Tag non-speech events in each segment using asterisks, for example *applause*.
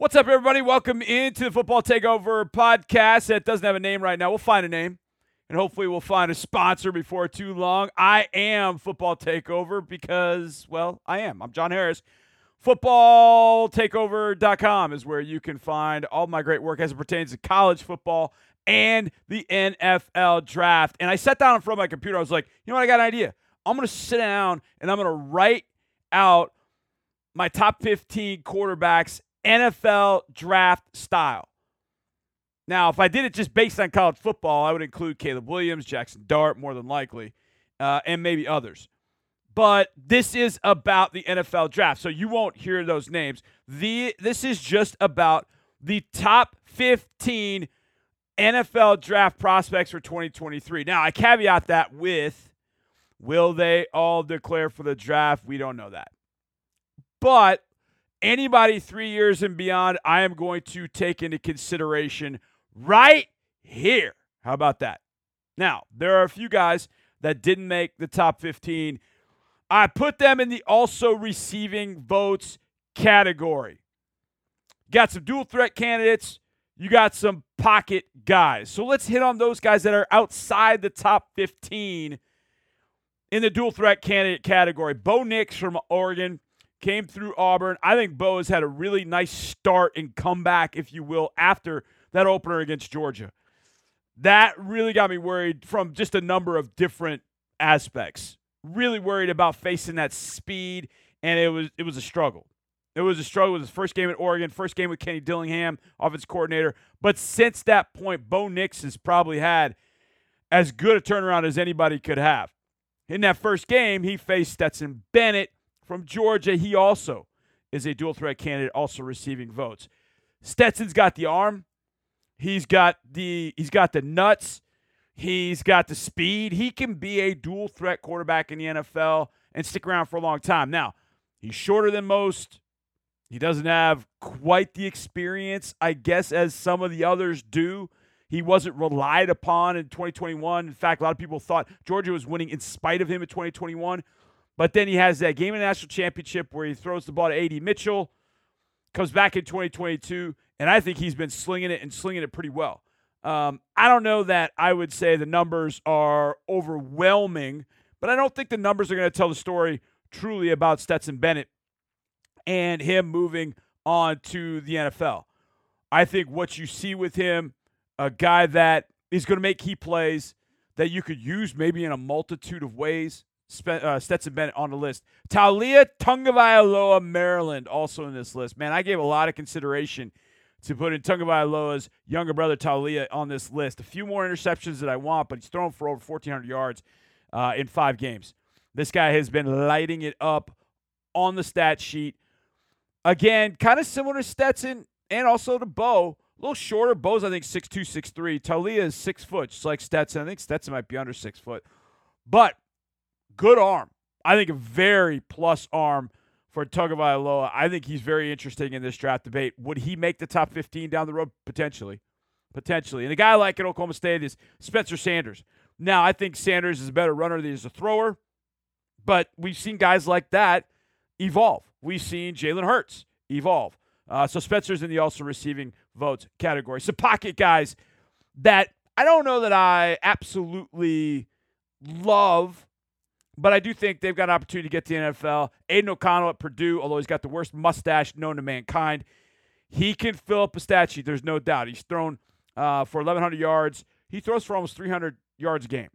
What's up, everybody? Welcome into the Football Takeover podcast. That doesn't have a name right now. We'll find a name, and hopefully, we'll find a sponsor before too long. I am Football Takeover because, well, I am. I'm John Harris. FootballTakeover.com is where you can find all my great work as it pertains to college football and the NFL draft. And I sat down in front of my computer. I was like, you know what? I got an idea. I'm going to sit down and I'm going to write out my top 15 quarterbacks NFL draft style. Now, if I did it just based on college football, I would include Caleb Williams, Jackson Dart, more than likely, uh, and maybe others. But this is about the NFL draft, so you won't hear those names. The this is just about the top 15 NFL draft prospects for 2023. Now, I caveat that with will they all declare for the draft? We don't know that. But anybody three years and beyond, I am going to take into consideration right here. How about that? Now, there are a few guys that didn't make the top 15. I put them in the also receiving votes category. Got some dual threat candidates. You got some pocket guys. So let's hit on those guys that are outside the top 15 in the dual threat candidate category. Bo Nix from Oregon came through Auburn. I think Bo has had a really nice start and comeback, if you will, after that opener against Georgia. That really got me worried from just a number of different aspects. Really worried about facing that speed, and it was it was a struggle. It was a struggle with his first game at Oregon, first game with Kenny Dillingham, offense coordinator. But since that point, Bo Nix has probably had as good a turnaround as anybody could have. In that first game, he faced Stetson Bennett, from Georgia. He also is a dual threat candidate, also receiving votes. Stetson's got the arm. He's got the he's got the nuts. He's got the speed. He can be a dual threat quarterback in the NFL and stick around for a long time. Now, he's shorter than most. He doesn't have quite the experience, I guess, as some of the others do. He wasn't relied upon in 2021. In fact, a lot of people thought Georgia was winning in spite of him in 2021. But then he has that game in the national championship where he throws the ball to A.D. Mitchell, comes back in 2022, and I think he's been slinging it and slinging it pretty well. Um, I don't know that I would say the numbers are overwhelming, but I don't think the numbers are going to tell the story truly about Stetson Bennett and him moving on to the NFL. I think what you see with him, a guy that is going to make key plays that you could use maybe in a multitude of ways uh, Stetson Bennett on the list. Taulia Tagovailoa, Maryland, also in this list. Man, I gave a lot of consideration to put in Tagovailoa's younger brother Taulia on this list. A few more interceptions that I want, but he's thrown for over 1,400 yards uh, in five games. This guy has been lighting it up on the stat sheet. Again, kind of similar to Stetson and also to Bo. A little shorter. Bo's, I think, 6'2, 6'3. Taulia is 6 foot, just like Stetson. I think Stetson might be under 6 foot. But good arm. I think a very plus arm for Tagovailoa. I think he's very interesting in this draft debate. Would he make the top 15 down the road? Potentially. Potentially. And a guy like at Oklahoma State is Spencer Sanders. Now, I think Sanders is a better runner than he's a thrower, but we've seen guys like that evolve. We've seen Jalen Hurts evolve. Uh, so Spencer's in the also receiving votes category. So pocket guys that I don't know that I absolutely love but I do think they've got an opportunity to get to the NFL. Aidan O'Connell at Purdue, although he's got the worst mustache known to mankind, he can fill up a stat sheet. There's no doubt. He's thrown uh, for 1,100 yards. He throws for almost 300 yards a game,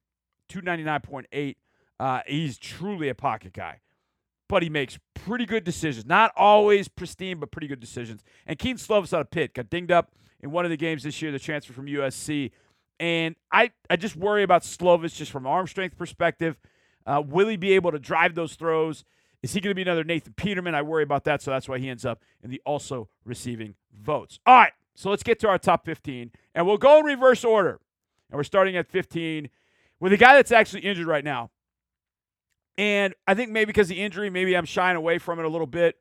299.8. Uh, he's truly a pocket guy, but he makes pretty good decisions. Not always pristine, but pretty good decisions. And Kedon Slovis out of Pitt got dinged up in one of the games this year, the transfer from USC. And I, I just worry about Slovis just from arm strength perspective – uh, will he be able to drive those throws? Is he going to be another Nathan Peterman? I worry about that, so that's why he ends up in the also receiving votes. All right, so let's get to our top 15, and we'll go in reverse order. And we're starting at 15 with a guy that's actually injured right now. And I think maybe because the injury, maybe I'm shying away from it a little bit.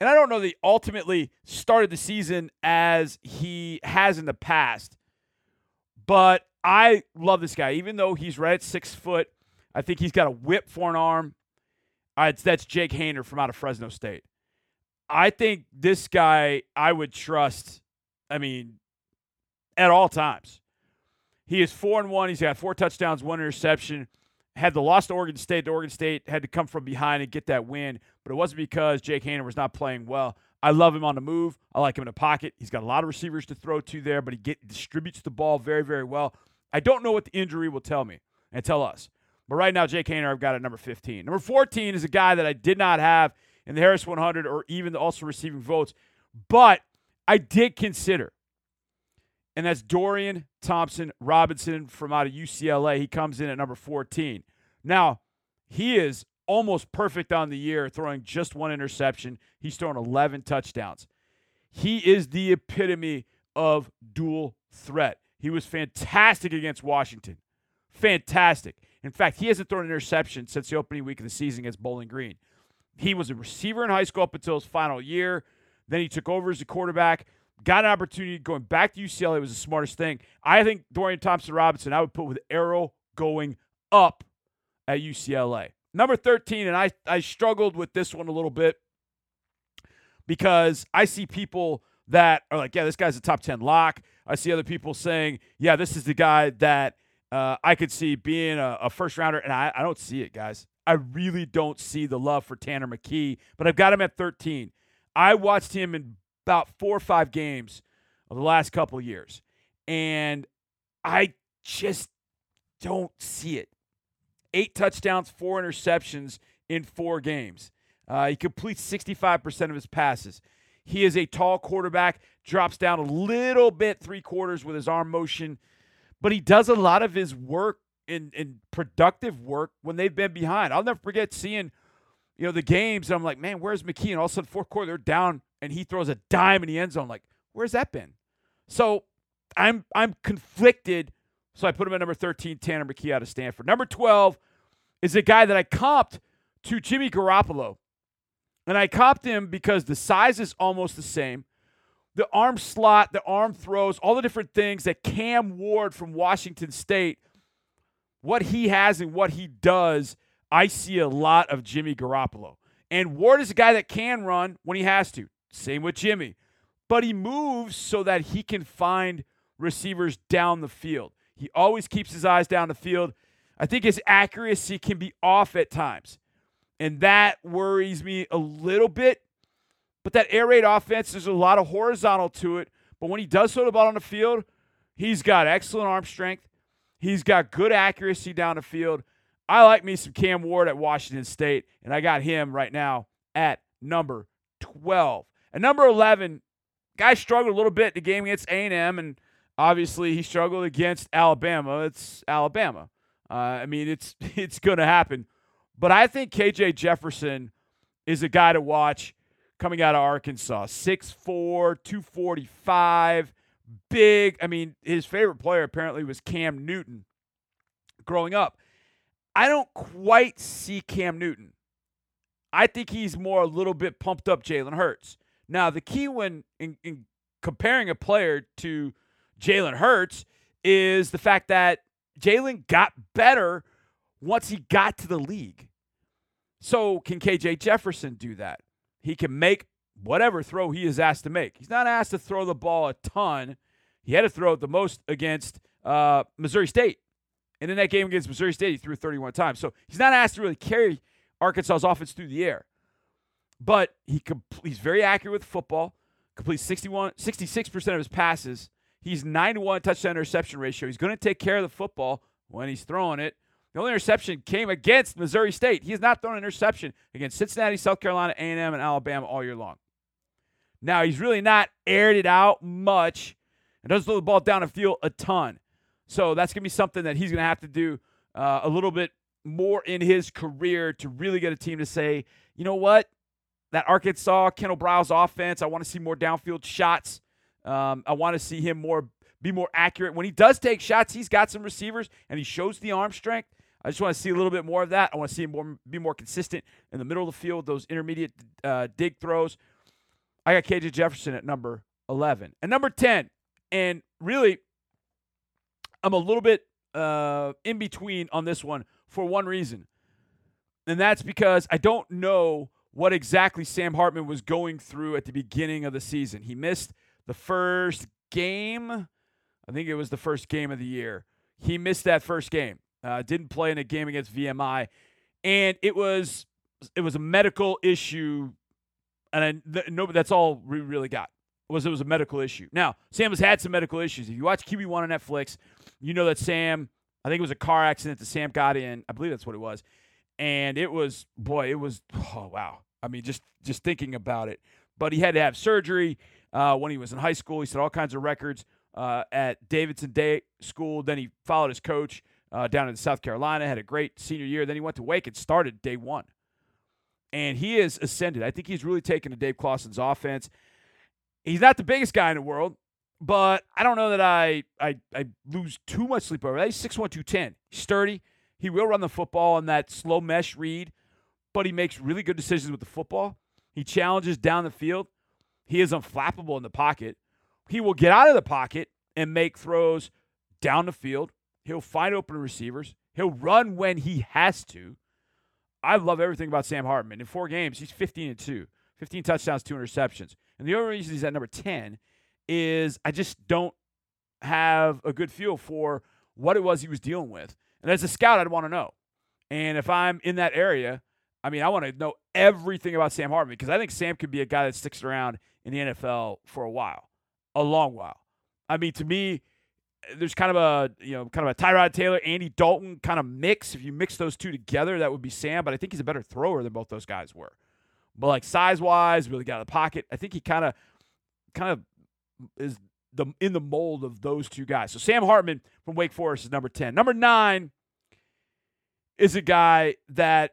And I don't know that he ultimately started the season as he has in the past. But I love this guy, even though he's right at six foot I think he's got a whip for an arm. That's Jake Haener from out of Fresno State. I think this guy I would trust. I mean, at all times. He is four and one. He's got four touchdowns, one interception. Had the loss to Oregon State. The Oregon State had to come from behind and get that win, but it wasn't because Jake Haener was not playing well. I love him on the move. I like him in the pocket. He's got a lot of receivers to throw to there, but he get, distributes the ball very, very well. I don't know what the injury will tell me and tell us. But right now, Jake Haener, I've got at number 15. Number 14 is a guy that I did not have in the Harris 100 or even the also receiving votes, but I did consider. And that's Dorian Thompson Robinson from out of UCLA. He comes in at number 14. Now, he is almost perfect on the year, throwing just one interception. He's thrown 11 touchdowns. He is the epitome of dual threat. He was fantastic against Washington. Fantastic. In fact, he hasn't thrown an interception since the opening week of the season against Bowling Green. He was a receiver in high school up until his final year. Then he took over as a quarterback, got an opportunity going back to UCLA was the smartest thing. I think Dorian Thompson Robinson, I would put with arrow going up at UCLA. Number 13, and I, I struggled with this one a little bit because I see people that are like, yeah, this guy's a top 10 lock. I see other people saying, yeah, this is the guy that uh, I could see being a, a first rounder, and I, I don't see it, guys. I really don't see the love for Tanner McKee, but I've got him at 13. I watched him in about four or five games of the last couple years, and I just don't see it. Eight touchdowns, four interceptions in four games. Uh, he completes 65% of his passes. He is a tall quarterback, drops down a little bit, three quarters with his arm motion, but he does a lot of his work in, in productive work when they've been behind. I'll never forget seeing, you know, the games. I'm like, man, where's McKee? And all of a sudden, fourth quarter, they're down, and he throws a dime in the end zone. Like, where's that been? So I'm I'm conflicted. So I put him at number 13, Tanner McKee out of Stanford. Number 12 is a guy that I comped to Jimmy Garoppolo. And I copped him because the size is almost the same. The arm slot, the arm throws, all the different things that Cam Ward from Washington State, what he has and what he does, I see a lot of Jimmy Garoppolo. And Ward is a guy that can run when he has to. Same with Jimmy. But he moves so that he can find receivers down the field. He always keeps his eyes down the field. I think his accuracy can be off at times. And that worries me a little bit. But that air raid offense, there's a lot of horizontal to it. But when he does throw the ball on the field, he's got excellent arm strength. He's got good accuracy down the field. I like me some Cam Ward at Washington State, and I got him right now at number 12. At number 11, guy struggled a little bit the game against A&M, and obviously he struggled against Alabama. It's Alabama. Uh, I mean, it's *laughs* it's going to happen. But I think KJ Jefferson is a guy to watch coming out of Arkansas. 6'4, 245, big. I mean, his favorite player apparently was Cam Newton growing up. I don't quite see Cam Newton. I think he's more a little bit pumped up Jalen Hurts. Now, the key when in, in comparing a player to Jalen Hurts is the fact that Jalen got better once he got to the league. So, can KJ Jefferson do that? He can make whatever throw he is asked to make. He's not asked to throw the ball a ton. He had to throw it the most against uh, Missouri State. And in that game against Missouri State, he threw 31 times. So he's not asked to really carry Arkansas's offense through the air. But he he's very accurate with football, completes 61, 66% of his passes. He's 9 to 1 touchdown interception ratio. He's going to take care of the football when he's throwing it. The only interception came against Missouri State. He has not thrown an interception against Cincinnati, South Carolina, A&M, and Alabama all year long. Now, he's really not aired it out much and doesn't throw the ball down the field a ton. So that's going to be something that he's going to have to do uh, a little bit more in his career to really get a team to say, you know what? That Arkansas, Kendal Briles offense, I want to see more downfield shots. Um, I want to see him more be more accurate. When he does take shots, he's got some receivers and he shows the arm strength. I just want to see a little bit more of that. I want to see him more, be more consistent in the middle of the field, those intermediate uh, dig throws. I got KJ Jefferson at number 11. And number 10, and really, I'm a little bit uh, in between on this one for one reason. And that's because I don't know what exactly Sam Hartman was going through at the beginning of the season. He missed the first game. I think it was the first game of the year. He missed that first game. Uh, didn't play in a game against VMI, and it was it was a medical issue, and I, no, that's all we really got was it was a medical issue. Now Sam has had some medical issues. If you watch QB one on Netflix, you know that Sam. I think it was a car accident that Sam got in. I believe that's what it was, and it was boy, it was oh wow. I mean, just just thinking about it. But he had to have surgery uh, when he was in high school. He set all kinds of records uh, at Davidson Day School. Then he followed his coach uh, down in South Carolina. Had a great senior year. Then he went to Wake and started day one. And he has ascended. I think he's really taken to Dave Clawson's offense. He's not the biggest guy in the world, but I don't know that I I, I lose too much sleep over that. He's 6'1", 210. Sturdy. He will run the football on that slow mesh read but he makes really good decisions with the football. He challenges down the field. He is unflappable in the pocket. He will get out of the pocket and make throws down the field. He'll find open receivers. He'll run when he has to. I love everything about Sam Hartman. In four games, he's 15 and 2, 15 touchdowns, two interceptions. And the only reason he's at number 10 is I just don't have a good feel for what it was he was dealing with. And as a scout, I'd want to know. And if I'm in that area, I mean, I want to know everything about Sam Hartman because I think Sam could be a guy that sticks around in the NFL for a while, a long while. I mean, to me, there's kind of a you know kind of a Tyrod Taylor, Andy Dalton kind of mix. If you mix those two together, that would be Sam. But I think he's a better thrower than both those guys were. But like size wise, really got out of the pocket. I think he kind of kind of is the in the mold of those two guys. So Sam Hartman from Wake Forest is number ten. Number nine is a guy that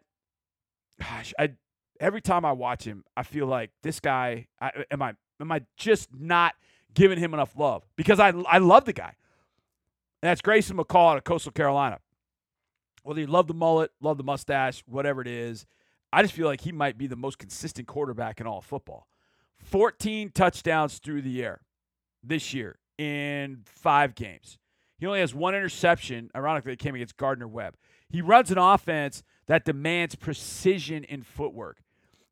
gosh, I every time I watch him, I feel like this guy. I, am I am I just not giving him enough love because I I love the guy. And that's Grayson McCall out of Coastal Carolina. Whether you love the mullet, love the mustache, whatever it is, I just feel like he might be the most consistent quarterback in all of football. 14 touchdowns through the air this year in five games. He only has one interception. Ironically, it came against Gardner Webb. He runs an offense that demands precision in footwork.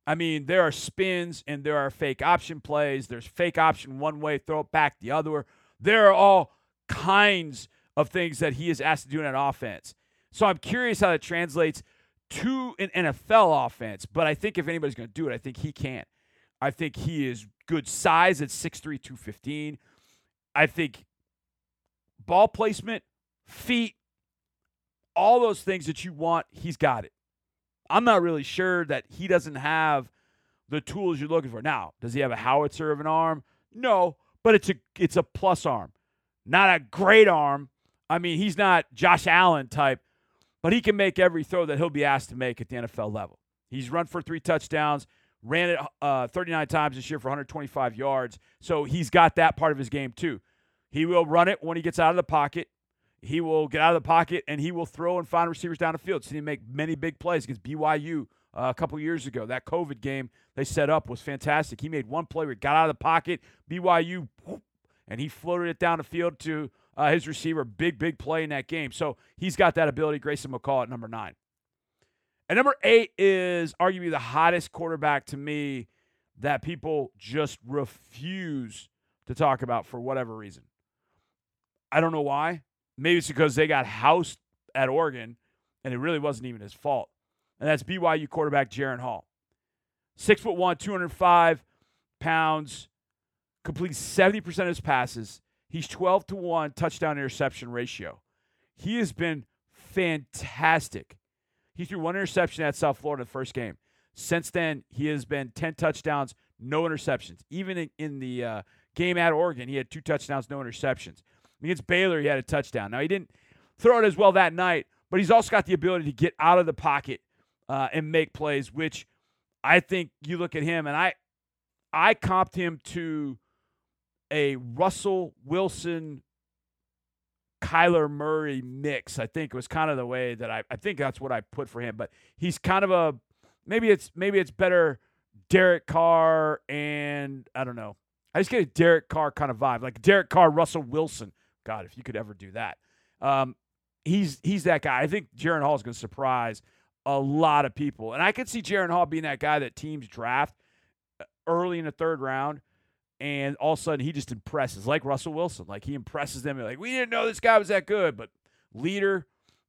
I mean, there are spins and there are fake option plays. There's fake option one way, throw it back the other. There are all kinds of things that he is asked to do in an offense. So I'm curious how that translates to an NFL offense. But I think if anybody's going to do it, I think he can. I think he is good size at 6'3, 215. I think ball placement, feet, all those things that you want, he's got it. I'm not really sure that he doesn't have the tools you're looking for. Now, does he have a howitzer of an arm? No, but it's a it's a plus arm. Not a great arm. I mean, he's not Josh Allen type, but he can make every throw that he'll be asked to make at the NFL level. He's run for three touchdowns, ran it uh, 39 times this year for 125 yards. So he's got that part of his game too. He will run it when he gets out of the pocket he will get out of the pocket and he will throw and find receivers down the field. So he make many big plays against BYU uh, a couple years ago. That COVID game they set up was fantastic. He made one play where he got out of the pocket, BYU, whoop, and he floated it down the field to uh, his receiver. Big, big play in that game. So he's got that ability. Grayson McCall at number nine. And number eight is arguably the hottest quarterback to me that people just refuse to talk about for whatever reason. I don't know why. Maybe it's because they got housed at Oregon, and it really wasn't even his fault. And that's BYU quarterback Jaren Hall. Six foot one, 205 pounds, completes 70% of his passes. He's 12 to 1 touchdown interception ratio. He has been fantastic. He threw one interception at South Florida the first game. Since then, he has been 10 touchdowns, no interceptions. Even in, in the uh, game at Oregon, he had two touchdowns, no interceptions. Against Baylor, he had a touchdown. Now, he didn't throw it as well that night, but he's also got the ability to get out of the pocket uh, and make plays, which I think you look at him, and I, I comped him to a Russell Wilson, Kyler Murray mix. I think it was kind of the way that I, I think that's what I put for him. But he's kind of a maybe it's maybe it's better Derek Carr and I don't know. I just get a Derek Carr kind of vibe, like Derek Carr, Russell Wilson God, if you could ever do that. Um, he's he's that guy. I think Jaren Hall is going to surprise a lot of people. And I could see Jaren Hall being that guy that teams draft uh, early in the third round. And all of a sudden, he just impresses, like Russell Wilson. Like he impresses them. Like, we didn't know this guy was that good, but leader,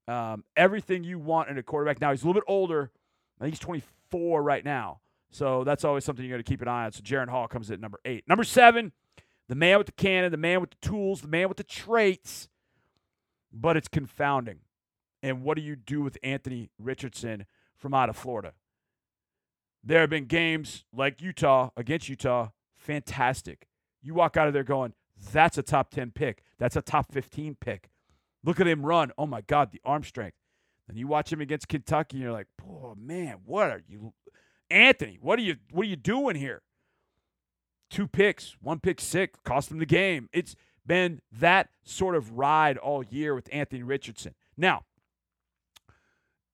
um, everything you want in a quarterback. Now, he's a little bit older. I think he's 24 right now. So that's always something you got to keep an eye on. So Jaren Hall comes in at number eight. Number seven, the man with the cannon, the man with the tools, the man with the traits, but it's confounding. And what do you do with Anthony Richardson from out of Florida? There have been games like Utah against Utah, fantastic. You walk out of there going, that's a top 10 pick. That's a top 15 pick. Look at him run. Oh my God, the arm strength. And you watch him against Kentucky, and you're like, oh man, what are you Anthony, what are you what are you doing here? Two picks, one pick six, cost him the game. It's been that sort of ride all year with Anthony Richardson. Now,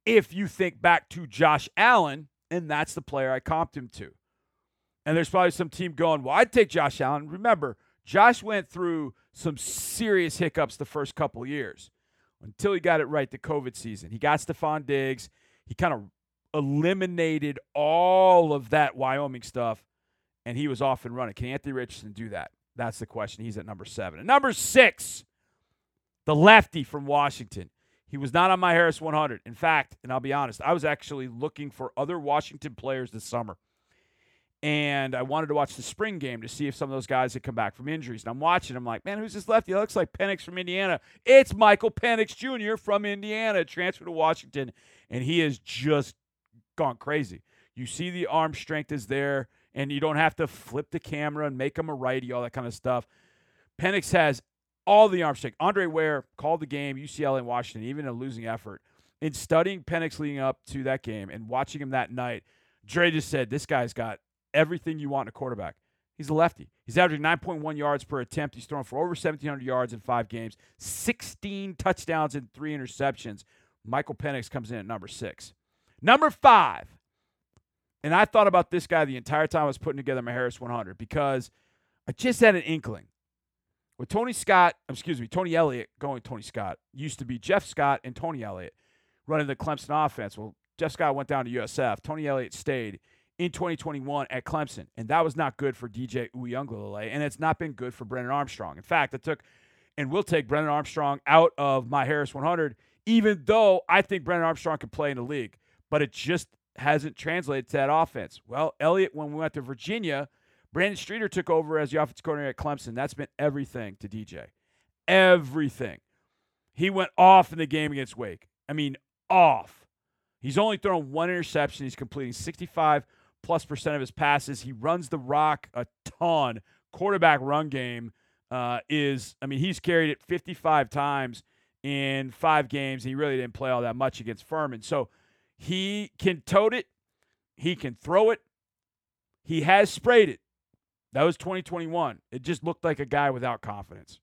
if you think back to Josh Allen, and that's the player I comped him to. And there's probably some team going, well, I'd take Josh Allen. Remember, Josh went through some serious hiccups the first couple years until he got it right the COVID season. He got Stefon Diggs. He kind of eliminated all of that Wyoming stuff, and he was off and running. Can Anthony Richardson do that? That's the question. He's at number seven. And number six, the lefty from Washington. He was not on my Harris 100. In fact, and I'll be honest, I was actually looking for other Washington players this summer. And I wanted to watch the spring game to see if some of those guys had come back from injuries. And I'm watching. I'm like, man, who's this lefty? It looks like Penix from Indiana. It's Michael Penix Jr. from Indiana, transferred to Washington, and he is just gone crazy. You see the arm strength is there, and you don't have to flip the camera and make him a righty, all that kind of stuff. Penix has all the arm strength. Andre Ware called the game, UCLA and Washington, even a losing effort. In studying Penix leading up to that game and watching him that night, Dre just said, This guy's got everything you want in a quarterback. He's a lefty. He's averaging 9.1 yards per attempt. He's thrown for over 1,700 yards in five games, 16 touchdowns and three interceptions. Michael Penix comes in at number six. Number five, and I thought about this guy the entire time I was putting together my Harris 100 because I just had an inkling. With Tony Scott, excuse me, Tony Elliott going Tony Scott used to be Jeff Scott and Tony Elliott running the Clemson offense. Well, Jeff Scott went down to USF. Tony Elliott stayed in 2021 at Clemson, and that was not good for DJ Uiagalelei, and it's not been good for Brennan Armstrong. In fact, I took and we'll take Brennan Armstrong out of my Harris 100, even though I think Brennan Armstrong can play in the league but it just hasn't translated to that offense. Well, Elliott, when we went to Virginia, Brandon Streeter took over as the offensive coordinator at Clemson. That's been everything to DJ. Everything. He went off in the game against Wake. I mean, off. He's only thrown one interception. He's completing 65 plus percent of his passes. He runs the rock a ton. Quarterback run game uh, is, I mean, he's carried it 55 times in five games. He really didn't play all that much against Furman. So he can tote it. He can throw it. He has sprayed it. That was 2021. It just looked like a guy without confidence.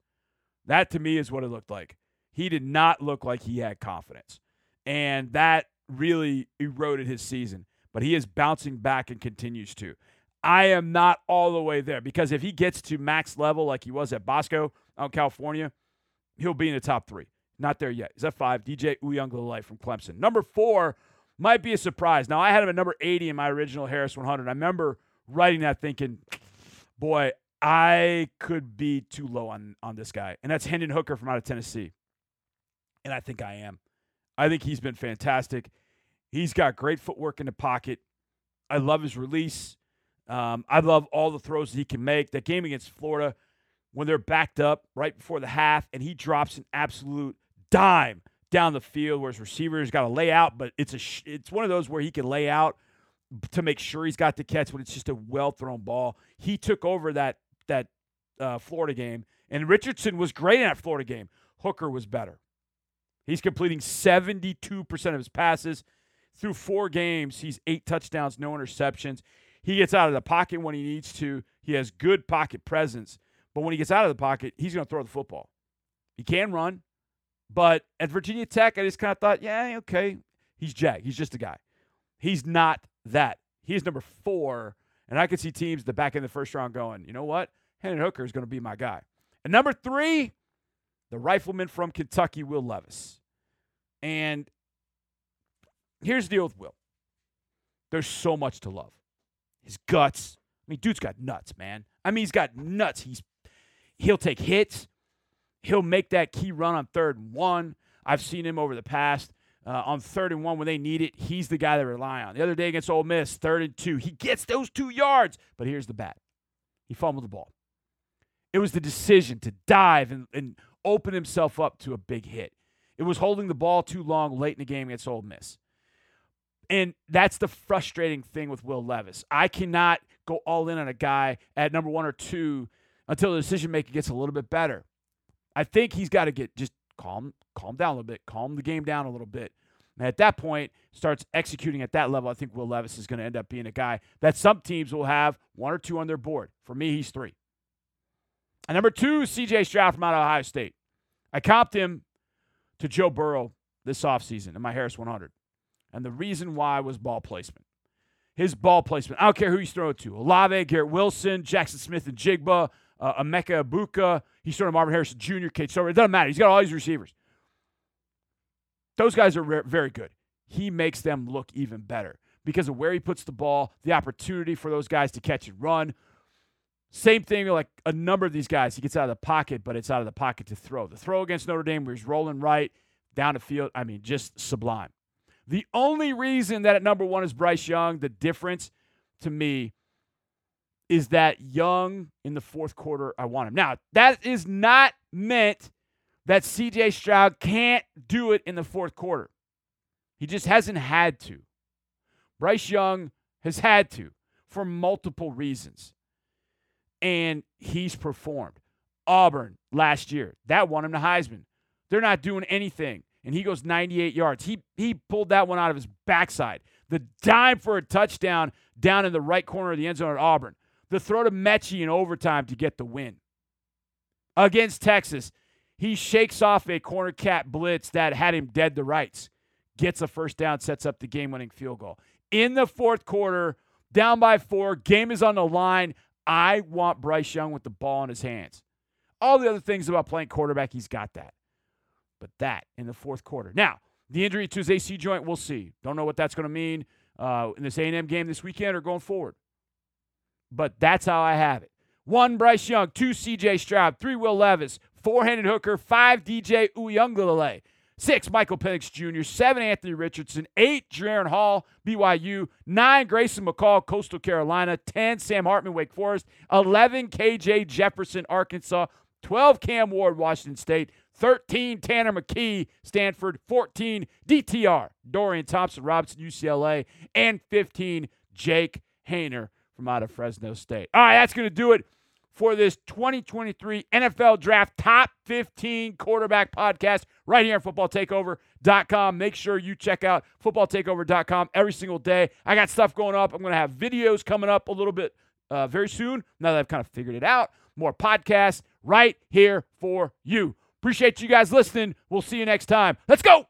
That to me is what it looked like. He did not look like he had confidence. And that really eroded his season. But he is bouncing back and continues to. I am not all the way there because if he gets to max level like he was at Bosco out in California, he'll be in the top three. Not there yet. Is that five? DJ Uiagalelei from Clemson. Number four, might be a surprise. Now, I had him at number 80 in my original Harris 100. I remember writing that thinking, boy, I could be too low on, on this guy. And that's Hendon Hooker from out of Tennessee. And I think I am. I think he's been fantastic. He's got great footwork in the pocket. I love his release. Um, I love all the throws that he can make. That game against Florida, when they're backed up right before the half, and he drops an absolute dime down the field where his receivers got to lay out, but it's a sh- it's one of those where he can lay out to make sure he's got the catch, but it's just a well thrown ball. He took over that that uh, Florida game, and Richardson was great in that Florida game. Hooker was better. He's completing 72% of his passes through four games. He's eight touchdowns, no interceptions. He gets out of the pocket when he needs to. He has good pocket presence, but when he gets out of the pocket, he's going to throw the football. He can run. But at Virginia Tech, I just kind of thought, yeah, okay, he's Jack. He's just a guy. He's not that. He's number four. And I could see teams the back end of the first round going, you know what? Hendon Hooker is going to be my guy. And number three, the rifleman from Kentucky, Will Levis. And here's the deal with Will. There's so much to love. His guts. I mean, dude's got nuts, man. I mean, he's got nuts. He's he'll take hits. He'll make that key run on third and one. I've seen him over the past uh, on third and one when they need it. He's the guy they rely on. The other day against Ole Miss, third and two, he gets those two yards. But here's the bat: he fumbled the ball. It was the decision to dive and, and open himself up to a big hit. It was holding the ball too long late in the game against Ole Miss. And that's the frustrating thing with Will Levis. I cannot go all in on a guy at number one or two until the decision making gets a little bit better. I think he's got to get just calm, calm down a little bit, calm the game down a little bit. And at that point, starts executing at that level. I think Will Levis is going to end up being a guy that some teams will have one or two on their board. For me, he's three. And number two, CJ Stroud from out of Ohio State. I comped him to Joe Burrow this offseason in my Harris 100. And the reason why was ball placement. His ball placement. I don't care who he's throwing to. Olave, Garrett Wilson, Jackson Smith-Njigba, uh, Emeka Egbuka. He's throwing Marvin Harrison Jr., Cade Stover. It doesn't matter. He's got all these receivers. Those guys are re- very good. He makes them look even better because of where he puts the ball, the opportunity for those guys to catch and run. Same thing like a number of these guys. He gets out of the pocket, but it's out of the pocket to throw. The throw against Notre Dame where he's rolling right down the field, I mean, just sublime. The only reason that at number one is Bryce Young, the difference to me is that Young in the fourth quarter, I want him. Now, that is not meant that CJ Stroud can't do it in the fourth quarter. He just hasn't had to. Bryce Young has had to for multiple reasons. And he's performed. Auburn last year, that won him the Heisman. They're not doing anything. And he goes 98 yards. He he pulled that one out of his backside. The dime for a touchdown down in the right corner of the end zone at Auburn. The throw to Metchie in overtime to get the win. Against Texas, he shakes off a corner cat blitz that had him dead to rights, gets a first down, sets up the game winning field goal. In the fourth quarter, down by four, game is on the line. I want Bryce Young with the ball in his hands. All the other things about playing quarterback, he's got that. But that in the fourth quarter. Now, the injury to his AC joint, we'll see. Don't know what that's going to mean uh, in this A&M game this weekend or going forward. But that's how I have it. One, Bryce Young. Two, C.J. Stroud. Three, Will Levis four-Hendon Hooker, five DJ Uiagalelei, six Michael Penix Jr., seven Anthony Richardson, eight Jaren Hall, BYU, nine Grayson McCall, Coastal Carolina, ten Sam Hartman, Wake Forest, eleven KJ Jefferson, Arkansas, twelve Cam Ward, Washington State, 13 Tanner McKee, Stanford, 14 DTR, Dorian Thompson Robinson, UCLA, and 15 Jake Haener from out of Fresno State. All right, that's going to do it for this 2023 NFL Draft Top 15 Quarterback Podcast right here on footballtakeover.com. Make sure you check out footballtakeover.com every single day. I got stuff going up. I'm going to have videos coming up a little bit uh, very soon now that I've kind of figured it out. More podcasts right here for you. Appreciate you guys listening. We'll see you next time. Let's go.